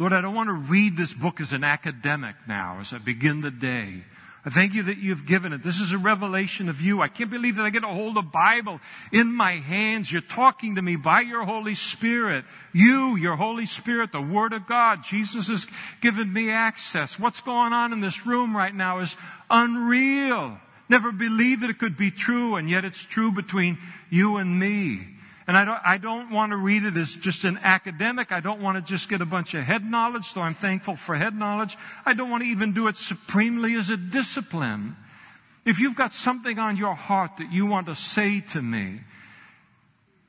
Lord, I don't want to read this book as an academic now as I begin the day. I thank you that you've given it. This is a revelation of you. I can't believe that I get to hold a Bible in my hands. You're talking to me by your Holy Spirit. You, your Holy Spirit, the Word of God. Jesus has given me access. What's going on in this room right now is unreal. Never believed that it could be true, and yet it's true between you and me. And I don't, I don't want to read it as just an academic. I don't want to just get a bunch of head knowledge, though I'm thankful for head knowledge. I don't want to even do it supremely as a discipline. If you've got something on your heart that you want to say to me,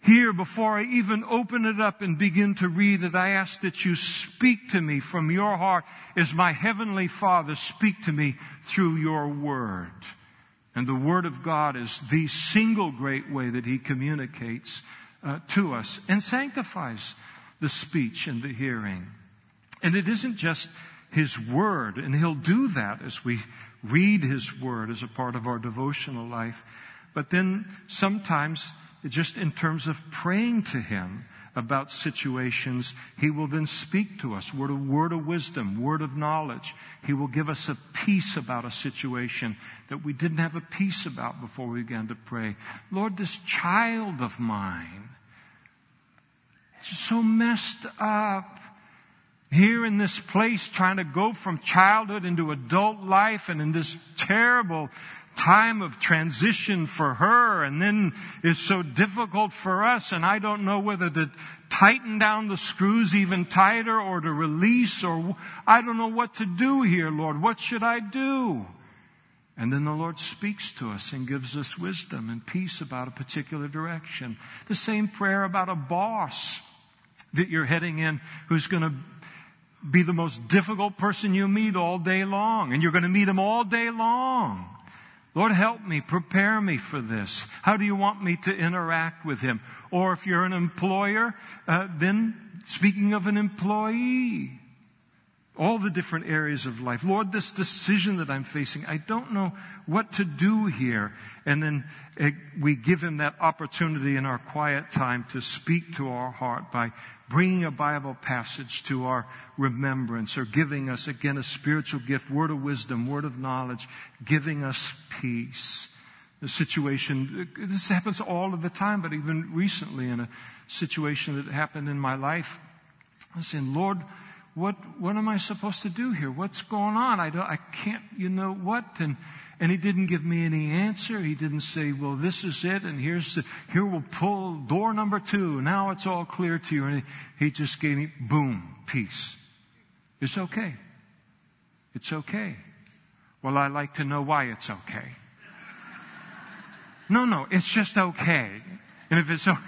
here, before I even open it up and begin to read it, I ask that you speak to me from your heart as my heavenly Father speak to me through your word. And the word of God is the single great way that he communicates uh, to us and sanctifies the speech and the hearing. And it isn't just his word, and he'll do that as we read his word as a part of our devotional life. But then sometimes just in terms of praying to Him about situations, He will then speak to us. Word of, word of wisdom, word of knowledge. He will give us a peace about a situation that we didn't have a peace about before we began to pray. Lord, this child of mine so messed up here in this place trying to go from childhood into adult life and in this terrible time of transition for her and then is so difficult for us and I don't know whether to tighten down the screws even tighter or to release or I don't know what to do here, Lord. What should I do? And then the Lord speaks to us and gives us wisdom and peace about a particular direction. The same prayer about a boss that you're heading in who's going to be the most difficult person you meet all day long. And you're going to meet him all day long. Lord, help me, prepare me for this. How do you want me to interact with him? Or if you're an employer, uh, then speaking of an employee, all the different areas of life. Lord, this decision that I'm facing, I don't know what to do here. And then we give him that opportunity in our quiet time to speak to our heart by bringing a Bible passage to our remembrance or giving us again a spiritual gift, word of wisdom, word of knowledge, giving us peace. The situation, this happens all of the time, but even recently in a situation that happened in my life, I was saying, Lord, what, what am I supposed to do here? What's going on? I don't, I can't, you know what? And, and he didn't give me any answer. He didn't say, well, this is it, and here's the, here we'll pull door number two. Now it's all clear to you. And he, he just gave me, boom, peace. It's okay. It's okay. Well, I like to know why it's okay. No, no, it's just okay. And if it's okay,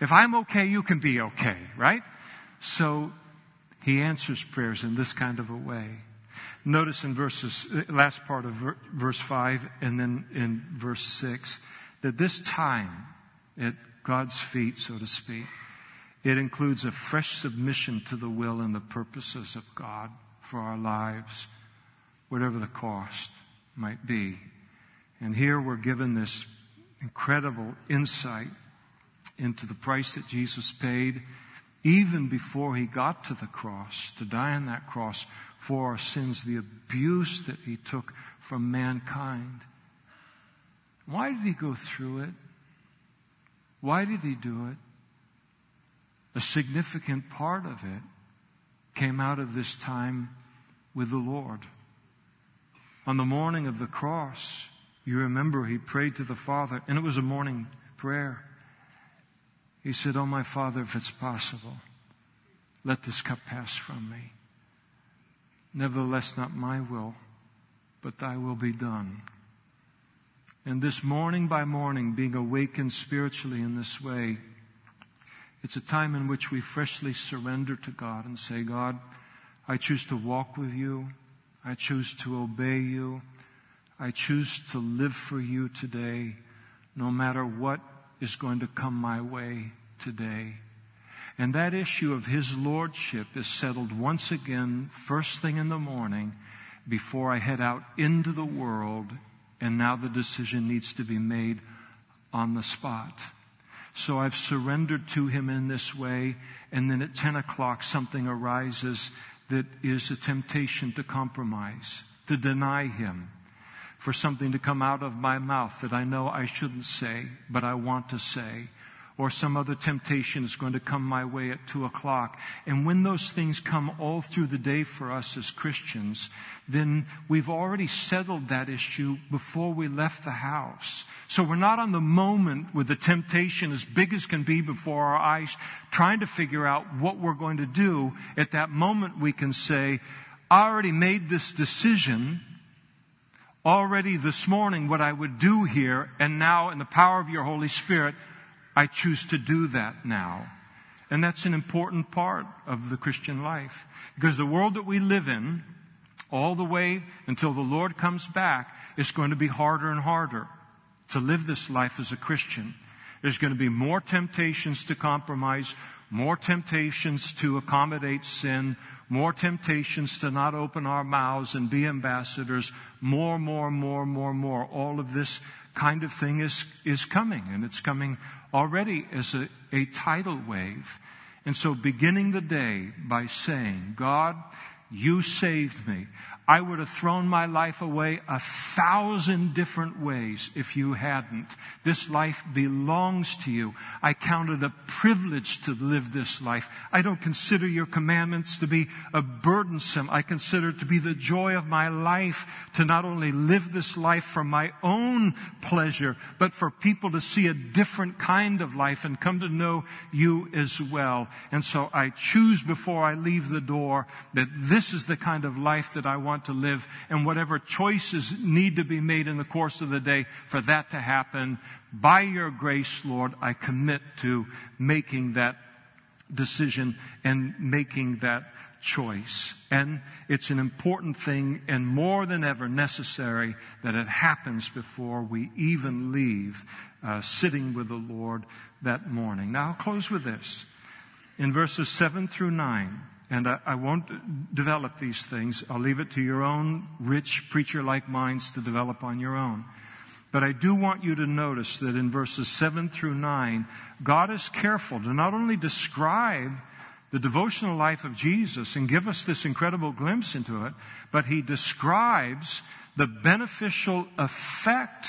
if I'm okay, you can be okay, right? So he answers prayers in this kind of a way. Notice in verses, last part of verse 5 and then in verse 6 that this time at God's feet, so to speak, it includes a fresh submission to the will and the purposes of God for our lives, whatever the cost might be. And here we're given this incredible insight into the price that Jesus paid even before he got to the cross, to die on that cross for our sins, the abuse that he took from mankind. Why did he go through it? Why did he do it? A significant part of it came out of this time with the Lord. On the morning of the cross, you remember he prayed to the Father, and it was a morning prayer. He said, Oh, my Father, if it's possible, let this cup pass from me. Nevertheless, not my will, but thy will be done. And this morning by morning, being awakened spiritually in this way, it's a time in which we freshly surrender to God and say, God, I choose to walk with you. I choose to obey you. I choose to live for you today, no matter what is going to come my way today. And that issue of his lordship is settled once again, first thing in the morning, before I head out into the world. And now the decision needs to be made on the spot. So I've surrendered to him in this way. And then at 10 o'clock, something arises that is a temptation to compromise, to deny him, for something to come out of my mouth that I know I shouldn't say, but I want to say or some other temptation is going to come my way at two o'clock. And when those things come all through the day for us as Christians, then we've already settled that issue before we left the house. So we're not on the moment with the temptation as big as can be before our eyes, trying to figure out what we're going to do. At that moment, we can say, I already made this decision already this morning what I would do here, and now in the power of your Holy Spirit, I choose to do that now. And that's an important part of the Christian life. Because the world that we live in, all the way until the Lord comes back, is going to be harder and harder to live this life as a Christian. There's going to be more temptations to compromise, more temptations to accommodate sin, more temptations to not open our mouths and be ambassadors, more, more, more, more, more. All of this kind of thing is, is coming, and it's coming already as a, a tidal wave. And so beginning the day by saying, God, you saved me. I would have thrown my life away a thousand different ways if you hadn't. This life belongs to you. I count it a privilege to live this life. I don't consider your commandments to be a burdensome. I consider it to be the joy of my life to not only live this life for my own pleasure, but for people to see a different kind of life and come to know you as well. And so I choose before I leave the door that this is the kind of life that I want want to live and whatever choices need to be made in the course of the day for that to happen. By your grace, Lord, I commit to making that decision and making that choice. And it's an important thing and more than ever necessary that it happens before we even leave uh, sitting with the Lord that morning. Now I'll close with this. In verses 7 through 9, and I, I, won't develop these things. I'll leave it to your own rich preacher like minds to develop on your own. But I do want you to notice that in verses 7 through 9, God is careful to not only describe the devotional life of Jesus and give us this incredible glimpse into it, but he describes the beneficial effect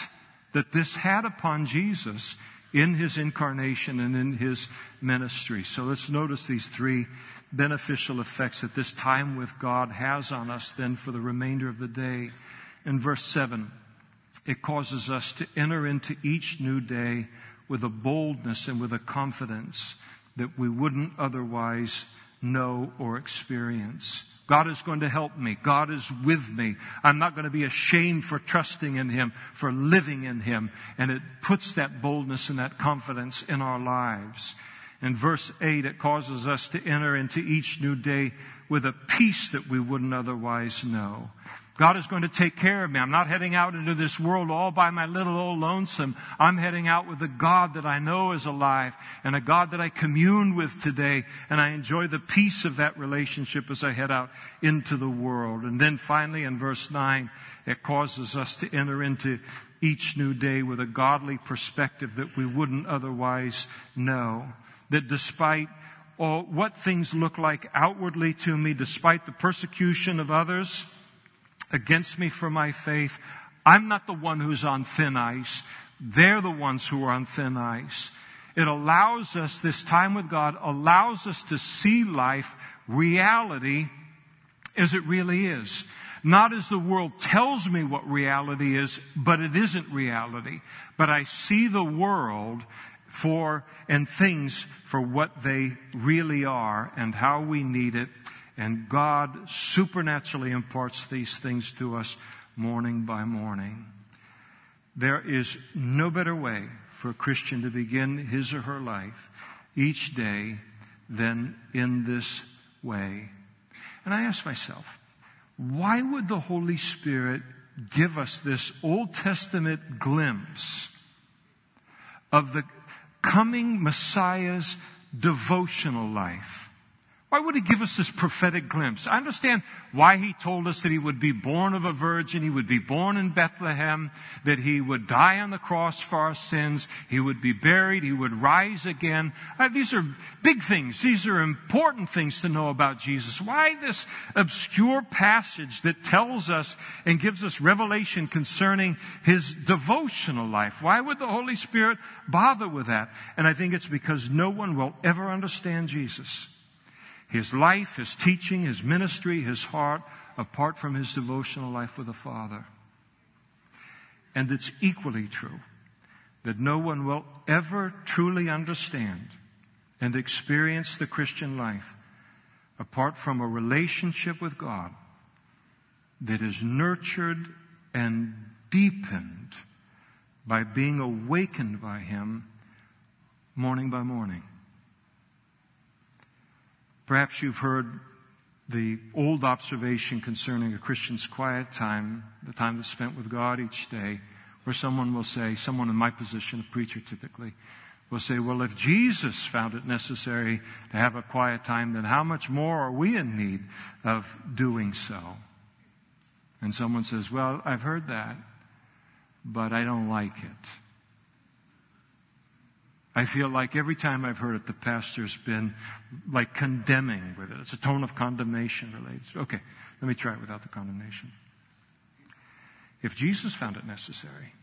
that this had upon Jesus in his incarnation and in his ministry. So let's notice these three beneficial effects that this time with God has on us then for the remainder of the day. In verse 7, it causes us to enter into each new day with a boldness and with a confidence that we wouldn't otherwise know or experience. God is going to help me. God is with me. I'm not going to be ashamed for trusting in Him, for living in Him. And it puts that boldness and that confidence in our lives. In verse 8, it causes us to enter into each new day with a peace that we wouldn't otherwise know. God is going to take care of me. I'm not heading out into this world all by my little old lonesome. I'm heading out with a God that I know is alive and a God that I commune with today. And I enjoy the peace of that relationship as I head out into the world. And then finally in verse 9, it causes us to enter into each new day with a godly perspective that we wouldn't otherwise know that despite all, what things look like outwardly to me, despite the persecution of others against me for my faith, I'm not the one who's on thin ice. They're the ones who are on thin ice. It allows us, this time with God, allows us to see life, reality, as it really is. Not as the world tells me what reality is, but it isn't reality. But I see the world for and things for what they really are and how we need it. And God supernaturally imparts these things to us morning by morning. There is no better way for a Christian to begin his or her life each day than in this way. And I ask myself, why would the Holy Spirit give us this Old Testament glimpse of the coming Messiah's devotional life. Why would he give us this prophetic glimpse? I understand why he told us that he would be born of a virgin, he would be born in Bethlehem, that he would die on the cross for our sins, he would be buried, he would rise again. Uh, these are big things. These are important things to know about Jesus. Why this obscure passage that tells us and gives us revelation concerning his devotional life? Why would the Holy Spirit bother with that? And I think it's because no one will ever understand Jesus his life, his teaching, his ministry, his heart, apart from his devotional life with the Father. And it's equally true that no one will ever truly understand and experience the Christian life apart from a relationship with God that is nurtured and deepened by being awakened by Him morning by morning. Perhaps you've heard the old observation concerning a Christian's quiet time, the time that's spent with God each day, where someone will say, someone in my position, a preacher typically, will say, well, if Jesus found it necessary to have a quiet time, then how much more are we in need of doing so? And someone says, well, I've heard that, but I don't like it. I feel like every time I've heard it, the pastor's been like condemning with it. It's a tone of condemnation related. Okay, let me try it without the condemnation. If Jesus found it necessary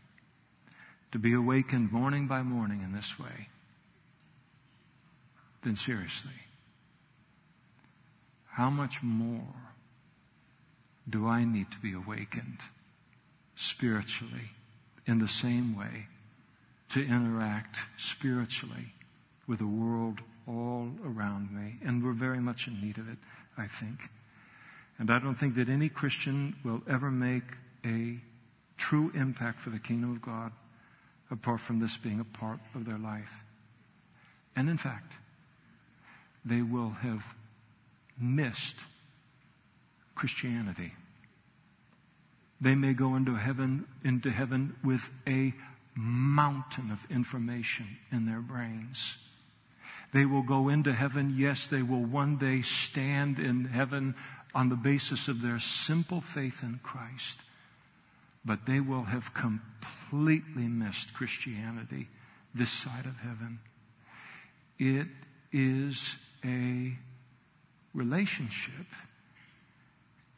to be awakened morning by morning in this way, then seriously, how much more do I need to be awakened spiritually in the same way to interact spiritually with the world all around me. And we're very much in need of it, I think. And I don't think that any Christian will ever make a true impact for the kingdom of God apart from this being a part of their life. And in fact, they will have missed Christianity. They may go into heaven, into heaven with a mountain of information in their brains. They will go into heaven. Yes, they will one day stand in heaven on the basis of their simple faith in Christ. But they will have completely missed Christianity this side of heaven. It is a relationship,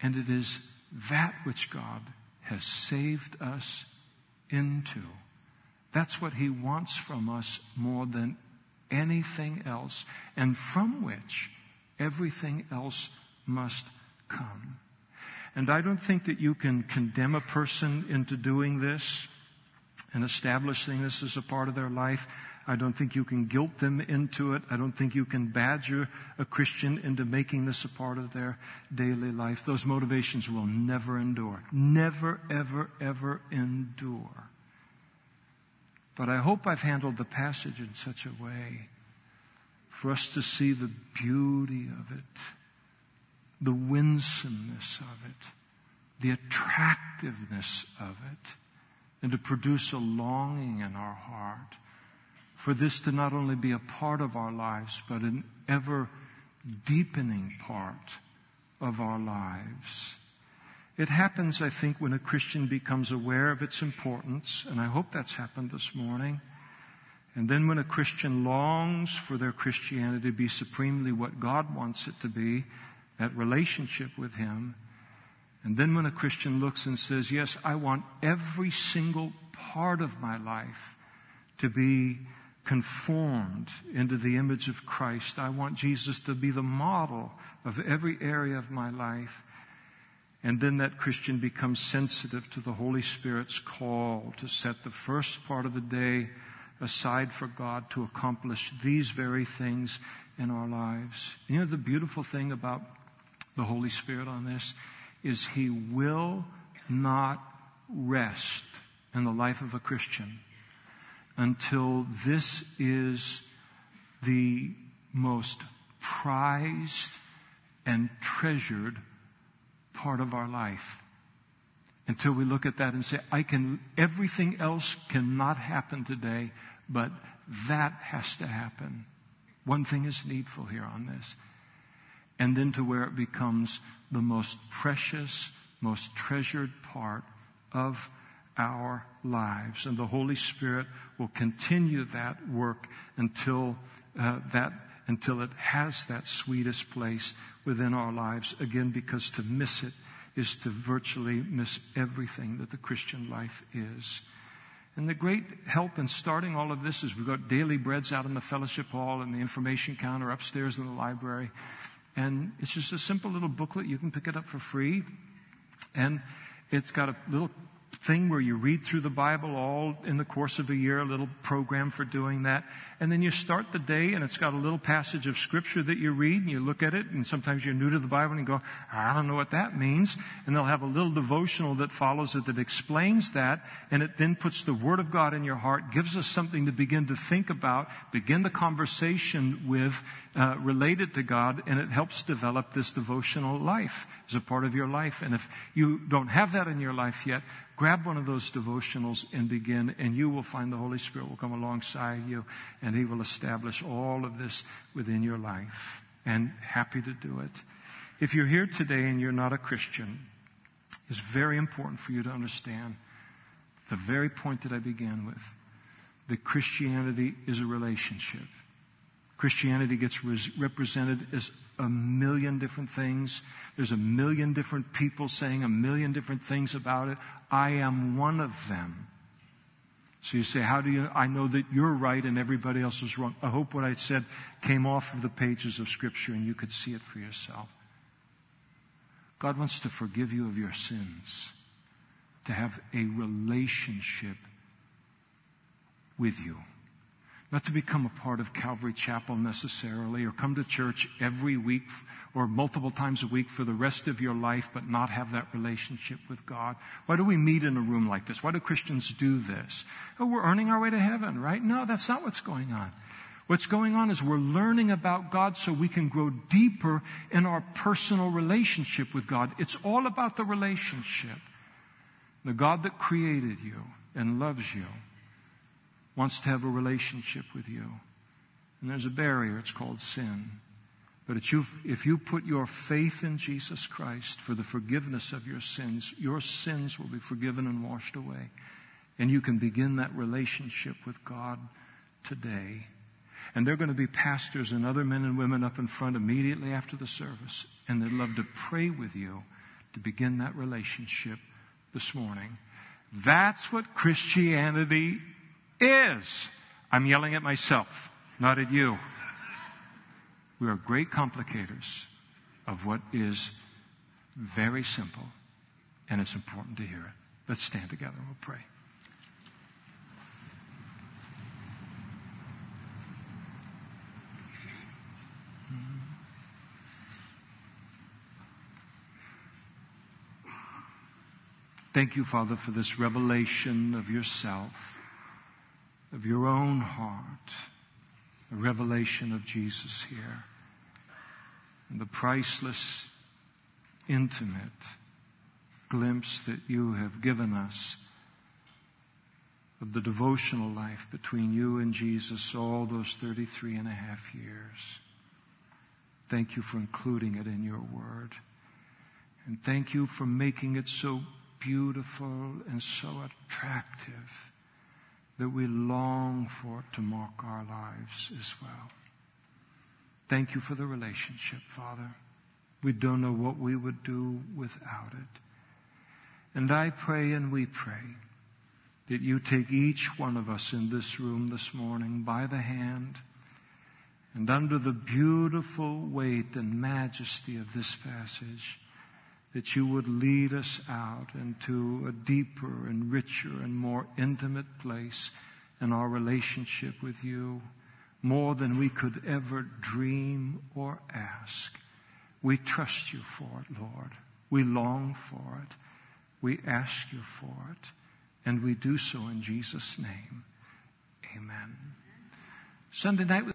and it is that which God has saved us into. That's what He wants from us more than anything else, and from which everything else must come. And I don't think that you can condemn a person into doing this and establishing this as a part of their life. I don't think you can guilt them into it. I don't think you can badger a Christian into making this a part of their daily life. Those motivations will never endure. Never, ever, ever endure. But I hope I've handled the passage in such a way for us to see the beauty of it, the winsomeness of it, the attractiveness of it, and to produce a longing in our heart for this to not only be a part of our lives, but an ever deepening part of our lives. It happens, I think, when a Christian becomes aware of its importance, and I hope that's happened this morning. And then when a Christian longs for their Christianity to be supremely what God wants it to be, that relationship with Him. And then when a Christian looks and says, Yes, I want every single part of my life to be conformed into the image of Christ. I want Jesus to be the model of every area of my life. And then that Christian becomes sensitive to the Holy Spirit's call to set the first part of the day aside for God to accomplish these very things in our lives. You know, the beautiful thing about the Holy Spirit on this is He will not rest in the life of a Christian until this is the most prized and treasured part of our life. Until we look at that and say, I can, everything else cannot happen today, but that has to happen. One thing is needful here on this. and then to where it becomes the most precious, most treasured part of our lives. And the Holy Spirit will continue that work until uh, that until it has that sweetest place within our lives. Again, because to miss it is to virtually miss everything that the Christian life is. And the great help in starting all of this is we've got daily breads out in the fellowship hall and the information counter upstairs in the library. And it's just a simple little booklet. You can pick it up for free. And it's got a little thing where you read through the Bible all in the course of a year, a little program for doing that. And then you start the day and it's got a little passage of scripture that you read and you look at it and sometimes you're new to the Bible and you go, I don't know what that means. And they'll have a little devotional that follows it that explains that and it then puts the Word of God in your heart, gives us something to begin to think about, begin the conversation with, uh, related to God and it helps develop this devotional life as a part of your life. And if you don't have that in your life yet, Grab one of those devotionals and begin, and you will find the Holy Spirit will come alongside you and He will establish all of this within your life. And happy to do it. If you're here today and you're not a Christian, it's very important for you to understand the very point that I began with that Christianity is a relationship. Christianity gets represented as a million different things. There's a million different people saying a million different things about it. I am one of them. So you say, how do you, I know that you're right and everybody else is wrong. I hope what I said came off of the pages of scripture and you could see it for yourself. God wants to forgive you of your sins, to have a relationship with you. Not to become a part of Calvary Chapel necessarily, or come to church every week or multiple times a week for the rest of your life, but not have that relationship with God. Why do we meet in a room like this? Why do Christians do this? Oh, we're earning our way to heaven, right? No, that's not what's going on. What's going on is we're learning about God so we can grow deeper in our personal relationship with God. It's all about the relationship. The God that created you and loves you wants to have a relationship with you. And there's a barrier, it's called sin. But if you put your faith in Jesus Christ for the forgiveness of your sins, your sins will be forgiven and washed away. And you can begin that relationship with God today. And there are going to be pastors and other men and women up in front immediately after the service. And they'd love to pray with you to begin that relationship this morning. That's what Christianity is. I'm yelling at myself, not at you. We are great complicators of what is very simple, and it's important to hear it. Let's stand together and we'll pray. Thank you, Father, for this revelation of yourself of your own heart, the revelation of Jesus here, and the priceless, intimate glimpse that you have given us of the devotional life between you and Jesus all those 33 and a half years. Thank you for including it in your word. And thank you for making it so beautiful and so attractive that we long for to mark our lives as well. Thank you for the relationship, Father. We don't know what we would do without it. And I pray and we pray that you take each one of us in this room this morning by the hand and under the beautiful weight and majesty of this passage, that you would lead us out into a deeper and richer and more intimate place in our relationship with you, more than we could ever dream or ask. We trust you for it, Lord. We long for it. We ask you for it. And we do so in Jesus' name. Amen. Sunday night.